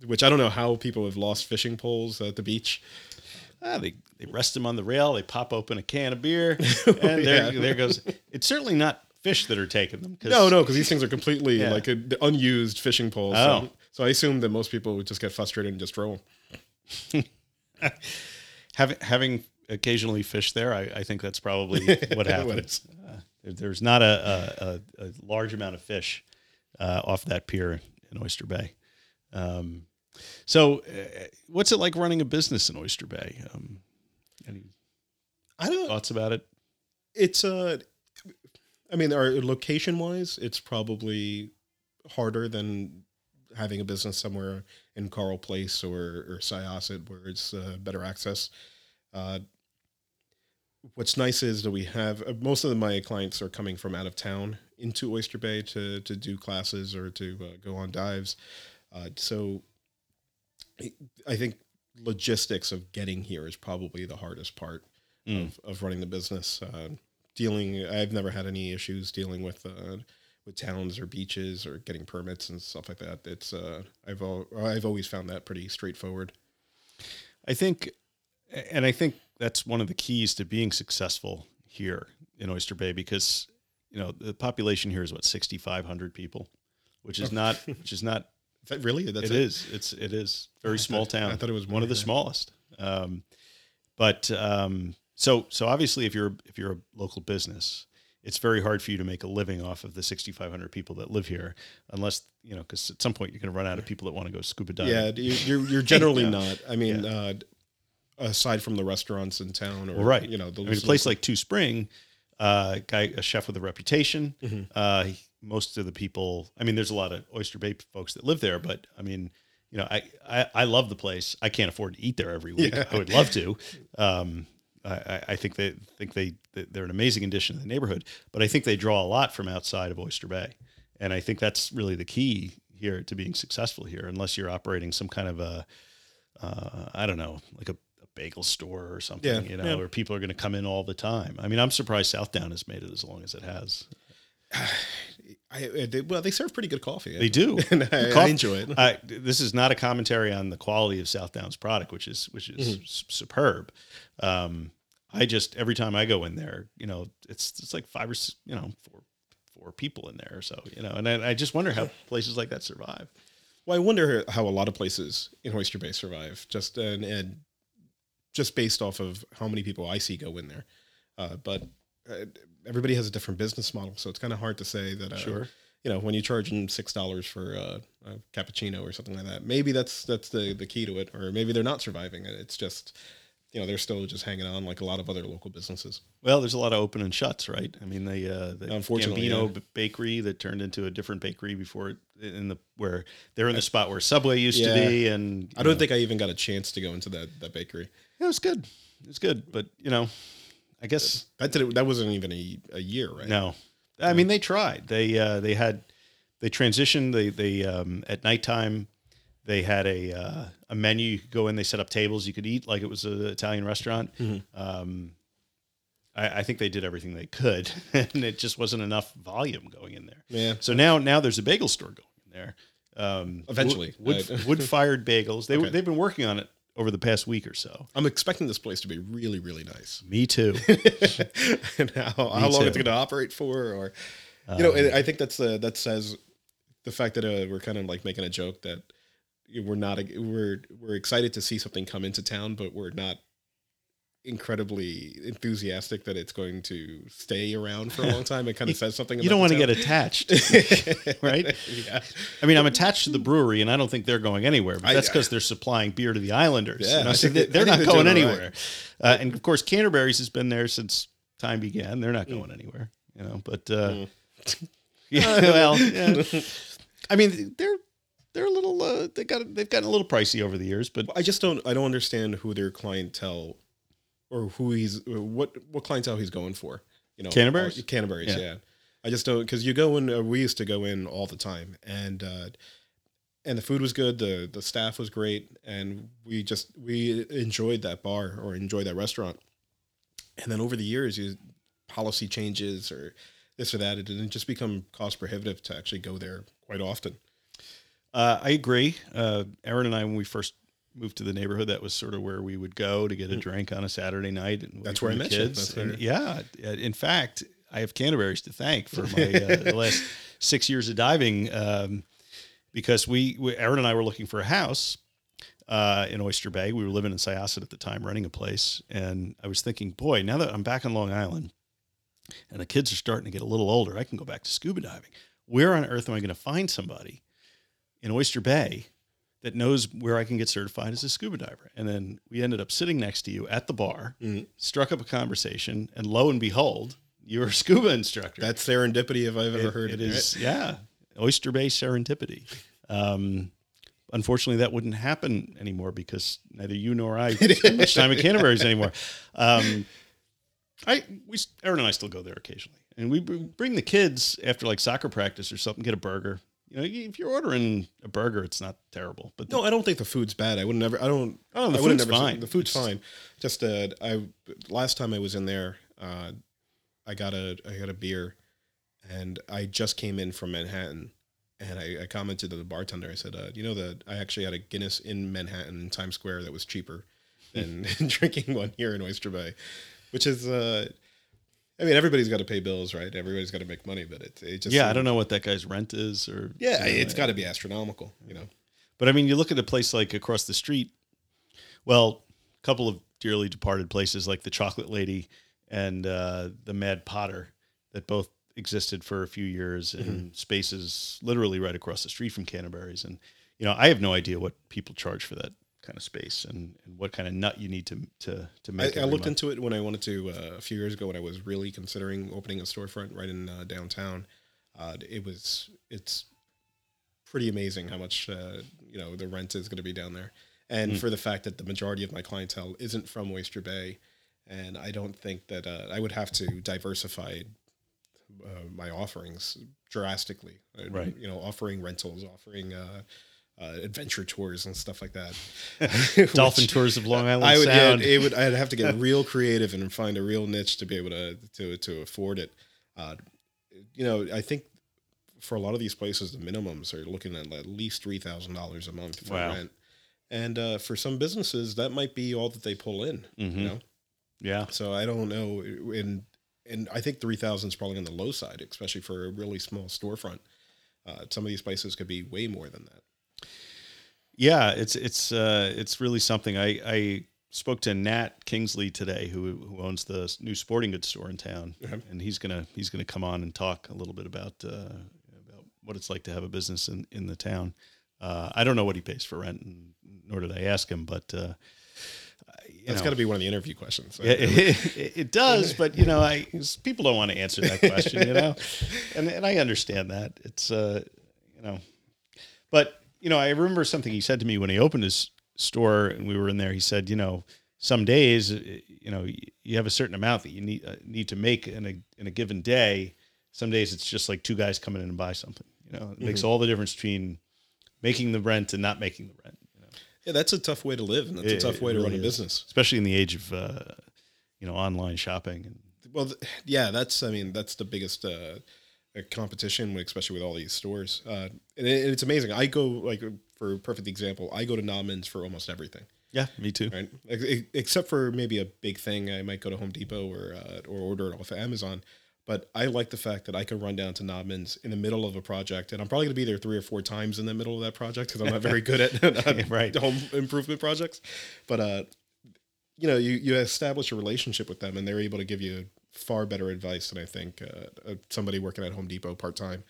which I don't know how people have lost fishing poles at the beach. Ah, they they rest them on the rail. They pop open a can of beer, and there Yeah. there goes. It's certainly not fish that are taking them. 'cause- No, no, because these things are completely Yeah. like uh, unused fishing poles. Oh. So, so I assume that most people would just get frustrated and just throw them. having having occasionally fished there, I, I think that's probably What happens. There- there's not a, a, a, a large amount of fish uh, off that pier in Oyster Bay. Um, so, uh, what's it like running a business in Oyster Bay? Um, any I don't. thoughts about it? It's uh, I mean, our location wise, it's probably harder than having a business somewhere in Carle Place or or Syosset where it's uh, better access. Uh, what's nice is that we have uh, most of my clients are coming from out of town into Oyster Bay to to do classes or to uh, go on dives. Uh, so I- I think logistics of getting here is probably the hardest part Mm. of, of running the business. Uh, dealing, I've never had any issues dealing with uh, with towns or beaches or getting permits and stuff like that. It's uh, I've al- I've always found that pretty straightforward. I think, and I think that's one of the keys to being successful here in Oyster Bay because you know the population here is what 6,500 people, which is not which is not Is that really? That's it is. It's it is very small thought- town. I thought it was one of the yeah. smallest. Um, but um, so so obviously, if you're if you're a local business, it's very hard for you to make a living off of the 6,500 people that live here, unless you know because at some point you're going to run out of people that want to go scuba diving. Yeah, you- you're you're generally Yeah. not. I mean, uh, aside from the restaurants in town, or right. you know, the I mean, a place like Two Spring, uh, guy, a chef with a reputation. Mhm. Uh, he- most of the people, I mean, there's a lot of Oyster Bay folks that live there, but I mean, you know, I, I, I love the place. I can't afford to eat there every week. Yeah. I would love to. Um, I, I- think they think they they're an amazing addition to the neighborhood, but I think they draw a lot from outside of Oyster Bay, and I think that's really the key here to being successful here. Unless you're operating some kind of a, uh, I don't know, like a bagel store or something, Yeah, you know, yeah. where people are going to come in all the time. I mean, I'm surprised Southdown has made it as long as it has. I, I- they, well, they serve pretty good coffee. They do. I, The I enjoy it. I, this is not a commentary on the quality of Southdown's product, which is which is Mm-hmm. s- superb. Um, I just every time I go in there, you know, it's it's like five or s- you know four four people in there or so, you know, and I, I just wonder how places like that survive. Well, I wonder how a lot of places in Oyster Bay survive, just and, and just based off of how many people I see go in there. Uh, but uh, everybody has a different business model, so it's kind of hard to say that. Uh, Sure. You know, when you're charging six dollars for uh, a cappuccino or something like that, maybe that's that's the the key to it, or maybe they're not surviving. It's just, you know, they're still just hanging on like a lot of other local businesses. Well, there's a lot of open and shuts, right? I mean, the uh, the Gambino yeah. bakery that turned into a different bakery before it in the where they're in the spot where Subway used Yeah. to be, and I don't think I even got a chance to go into that that bakery. It was good. It was good, but you know, I guess That did that wasn't even a, a year, right? No, I mean they tried. They uh, they had they transitioned. They they um, at nighttime they had a uh, a menu. You could go in. They set up tables. You could eat like it was an Italian restaurant. Mhm. Um, I, I think they did everything they could, and it just wasn't enough volume going in there. Yeah. So now now there's a bagel store going in there. Um, Eventually. wood Uh, wood fired bagels. They Okay. they've been working on it over the past week or so. I'm expecting this place to be really, really nice. Me too. and how, how long too. it's going to operate for, or you know, and I think that's the that says the fact that uh, we're kind of like making a joke that we're not we're we're excited to see something come into town, but we're not incredibly enthusiastic that it's going to stay around for a long time. It kind of says something. you don't want to get attached, right? yeah. I mean, I'm attached to the brewery, and I don't think they're going anywhere. But that's because they're supplying beer to the Islanders. Yeah, you know, I so think they, I not going anywhere. Uh, and of course, Canterbury's has been there since time began. They're not going anywhere. You know, but uh, yeah, well, yeah. I mean, they're they're a little uh, they got they've gotten a little pricey over the years, but I just don't. I don't understand who their clientele or who he's what what clientele he's going for. You know, Canterbury's? all- Canterbury's, Yeah. yeah. I just don't because you go in. Uh, we used to go in all the time, and uh, and the food was good. the The staff was great, and we just we enjoyed that bar or enjoyed that restaurant. And then over the years, you policy changes or this or that, it didn't just become cost prohibitive to actually go there quite often. Uh, I agree. Uh, Aaron and I, when we first moved to the neighborhood, that was sort of where we would go to get a drink on a Saturday night. And Mm. That's where I met you. kids. And where- yeah, uh, in fact, I have Canterbury's to thank for my uh, the last six years of diving um, because we, we, Aaron and I were looking for a house uh, in Oyster Bay. We were living in Syosset at the time, renting a place, and I was thinking, boy, now that I'm back on Long Island, and the kids are starting to get a little older, I can go back to scuba diving. Where on earth am I going to find somebody in Oyster Bay that knows where I can get certified as a scuba diver? And then we ended up sitting next to you at the bar, Mhm. struck up a conversation, and lo and behold, you're a scuba instructor. That's serendipity if I've ever heard it it. right? yeah, Oyster Bay serendipity. Um, unfortunately, that wouldn't happen anymore because neither you nor I spend much time at Canterbury's anymore. Um, I we Aaron and I still go there occasionally, and we bring the kids after like soccer practice or something, get a burger. You know, if you're ordering a burger, it's not terrible. But No, I don't think the food's bad. I would never. I don't. Oh, the I food's never fine. The food's It's- fine. Just uh, I last time I was in there, uh, I got a I got a beer, and I just came in from Manhattan, and I, I commented to the bartender. I said, uh, you know that I actually had a Guinness in Manhattan in Times Square that was cheaper than drinking one here in Oyster Bay, which is. Uh, I mean, everybody's got to pay bills, right? Everybody's got to make money, but it, it just yeah, I don't know what that guy's rent is, or Yeah, you know, it's got to be astronomical, you know. But I mean, you look at a place like across the street. Well, a couple of dearly departed places like the Chocolate Lady and uh, the Mad Potter that both existed for a few years in spaces literally right across the street from Canterbury's. And you know, I have no idea what people charge for that kind of space and, and what kind of nut you need to to to make. I every looked month. into it when I wanted to uh, a few years ago when I was really considering opening a storefront right in uh, downtown. Uh, it was it's pretty amazing how much uh, you know the rent is going to be down there, and Hmm. for the fact that the majority of my clientele isn't from Oyster Bay, and I don't think that uh, I would have to diversify uh, my offerings drastically. Uh, Right. You know, offering rentals, offering. Uh, uh, adventure tours and stuff like that. Dolphin Which- tours of Long Island I would Sound. get it would I'd have to get real creative and find a real niche to be able to to to afford it. Uh, you know, I think for a lot of these places, the minimums are looking at at least three thousand dollars a month for Wow. rent, and uh, for some businesses, that might be all that they pull in. Mhm. You know, yeah, so I don't know, and and I think three thousand is probably on the low side, especially for a really small storefront. Uh, some of these places could be way more than that. Yeah, it's it's uh, it's really something. I, I spoke to Nat Kingsley today, who who owns the new sporting goods store in town, Okay. and he's gonna he's gonna come on and talk a little bit about uh, about what it's like to have a business in in the town. Uh, I don't know what he pays for rent, and nor did I ask him, but uh, That's got to be one of the interview questions. it, it, it does, but you know, I people don't want to answer that question, you know, and and I understand that it's uh, you know, but you know, I remember something he said to me when he opened his store and we were in there. He said, you know, some days, uh, you know, you have a certain amount that you need uh, need to make in a in a given day. Some days it's just like two guys coming in and buy something. You know, it makes all the difference between making the rent and not making the rent. You know, Yeah, that's a tough way to live, and that's It- a tough way to run really a is. business. especially in the age of uh, you know online shopping and Well, th- yeah, that's I mean that's the biggest uh, competition, especially with all these stores. Uh, and, it, it's amazing. I go like for a perfect example, I go to Nobman's for almost everything. Yeah, me too. right? Ex- ex- Except for maybe a big thing, I might go to Home Depot or uh, or order it off of Amazon. But I like the fact that I can run down to Nobman's in the middle of a project, and I'm probably going to be there three or four times in the middle of that project because I'm not very good at, at Right. home improvement projects. But uh, you know, you you establish a relationship with them, and they're able to give you far better advice than I think uh, uh, somebody working at Home Depot part time.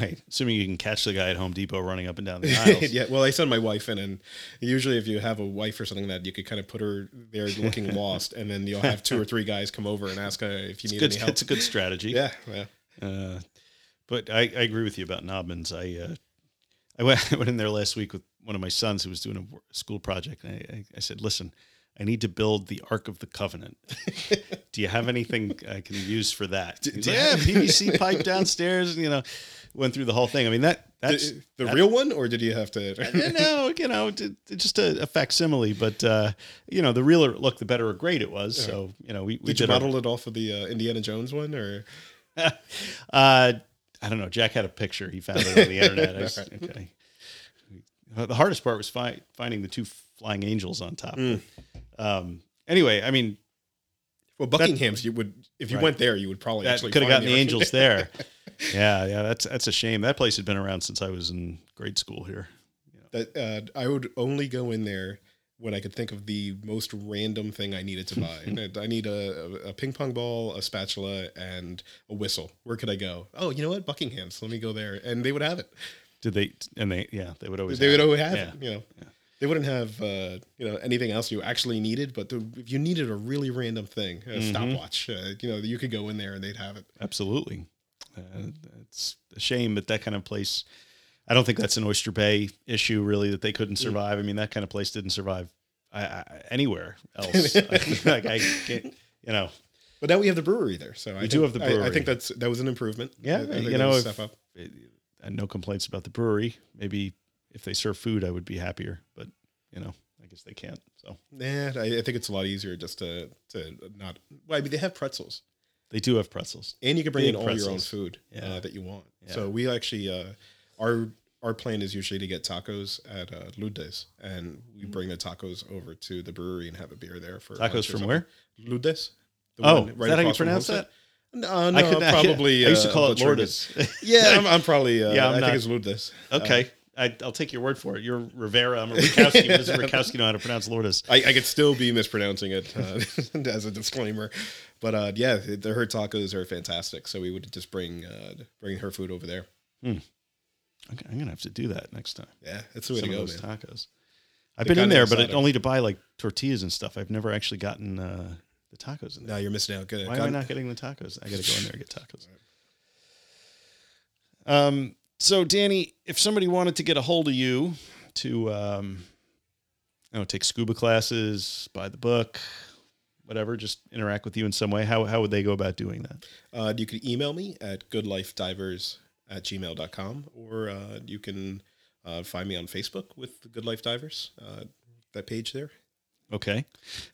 Right. Assuming you can catch the guy at Home Depot running up and down the aisles. yeah, well, I send my wife in, and usually, if you have a wife or something that you could kind of put her there looking lost, and then you'll have two or three guys come over and ask her if you need Good, any help. it's a good strategy. Yeah, yeah. Uh, but I, I agree with you about Nobman's. I uh, I went, I went in there last week with one of my sons who was doing a school project. And I, I said, listen, I need to build the Ark of the Covenant. Do you have anything I can use for that? He's like, you- yeah, PVC pipe downstairs. And, You know, went through the whole thing. I mean that that's The, the real one, or did you have to? you know, you know, just a, a facsimile, but uh, you know, the realer look, the better grade it was. So you know, we, we did you did our- model it off of the uh, Indiana Jones one, or uh, I don't know. Jack had a picture. He found it on the internet. S- okay. The hardest part was fi- finding the two flying angels on top. Hmm. Um, anyway, I mean, well, Buckingham's? You would, if you Right. went there, you would probably that actually could have gotten the angels there. yeah, yeah. That's that's a shame. That place had been around since I was in grade school here. that uh, I would only go in there when I could think of the most random thing I needed to buy. I need a, a ping pong ball, a spatula, and a whistle. Where could I go? Oh, you know what? Buckingham's. Let me go there, and they would have it. Did they? And they, yeah, they would always. They would have always it. have Yeah. it. You know, they wouldn't have uh, you know anything else you actually needed. But the, if you needed a really random thing, a Mm-hmm. stopwatch, uh, you know, you could go in there and they'd have it. Absolutely. Uh, it's a shame that that kind of place. I don't think that's an Oyster Bay issue, really, that they Mm. couldn't survive. I mean, that kind of place didn't survive I, I, anywhere else. like I can't, you know, But now we have the brewery there, so I do think- have the I- I, think that's that was an improvement. Yeah, you know, if- up. and no complaints about the brewery. Maybe if they serve food, I would be happier. But you know, I guess they can't. So Nah, I, I think it's a lot easier just to to not. Well, I mean, they have pretzels. they do have pretzels. and you can bring Big in all your own food Yeah. uh, that you want. Yeah. So we actually uh, our our plan is usually to get tacos at uh, Ludes, and we bring the tacos over to the brewery and have a beer there for Tacos from where? Ludes. Oh, one is that how you pronounce that? No, no, I could probably. I, used to uh, call it butchering Lourdes. Yeah, I'm, I'm probably. Uh, Yeah, I'm I not- think it's Ludes. okay, I, I'll take your word for it. You're Rivera. I'm a Rakowski. Does Rakowski know how to pronounce Lourdes? I, I could still be mispronouncing it uh, as a disclaimer, but uh, yeah, the, her tacos are fantastic. So we would just bring uh, bring her food over there. Okay, I'm gonna have to do that next time. Yeah, that's the way Some to of go, those man. tacos. I've been in there, but it, only to buy like tortillas and stuff. I've never actually gotten uh, the tacos in there. No, you're missing out. Good. Why am I not getting the tacos? I got to go in there and get tacos. Um. So, Danny, if somebody wanted to get a hold of you to, um, you know, take scuba classes, buy the book, whatever, just interact with you in some way, how how would they go about doing that? Uh, you can email me at goodlifedivers at gmail.com or uh, you can uh, find me on Facebook with the Good Life Divers, uh, that page there. Okay.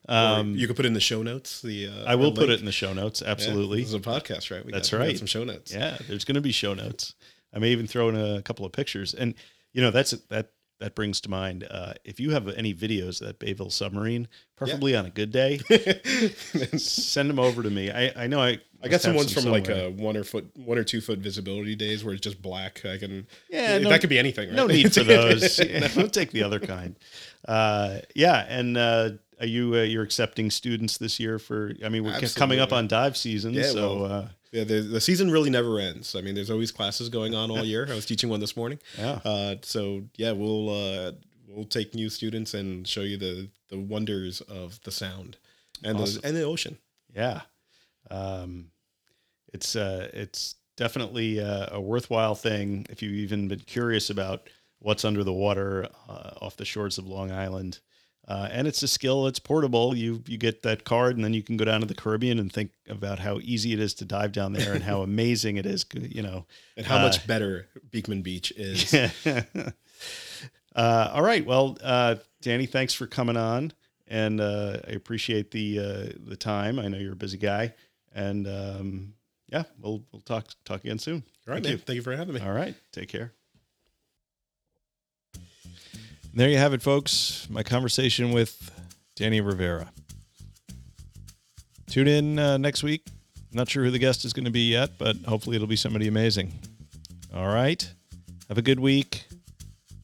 Um, you can put in the show notes. The uh, I will put it in the show notes. Yeah, Absolutely. this is a podcast, right? We That's got, we got right. some show notes. Yeah, there's going to be show notes. I may even throw in a couple of pictures. And you know, that's that that brings to mind uh, if you have any videos of that Bayville submarine, preferably on a good day, send them over to me. I I know I I got some ones from like somewhere. uh, one or foot, one or two foot visibility days where it's just black. I can, Yeah, yeah, no- that could be anything. Right? no need for those. Yeah, we'll take the other kind. Uh, yeah, and uh, are you uh, you're accepting students this year for? I mean, we're c- coming up on dive season, Yeah, so well, uh, Yeah, the, the season really never ends. I mean, there's always classes going on all year. I was teaching one this morning. yeah. Uh, so yeah, we'll uh, we'll take new students and show you the the wonders of the sound and Awesome. the and the ocean. Yeah. Um, it's uh, it's definitely uh, a worthwhile thing if you've even been curious about what's under the water uh, off the shores of Long Island. Uh, and it's a skill. It's portable. You you get that card, and then you can go down to the Caribbean and think about how easy it is to dive down there, and how amazing it is. You know, And how Uh, much better Beekman Beach is. uh, all right. Well, uh, Danny, thanks for coming on, and uh, I appreciate the uh, the time. I know you're a busy guy, and um, yeah, we'll we'll talk talk again soon. All right, Thank man. you. Thank you for having me. All right. Take care. There you have it, folks. My conversation with Danny Rivera. Tune in uh, next week. Not sure who the guest is going to be yet, but hopefully it'll be somebody amazing. All right. Have a good week.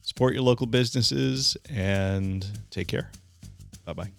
Support your local businesses and take care. Bye bye.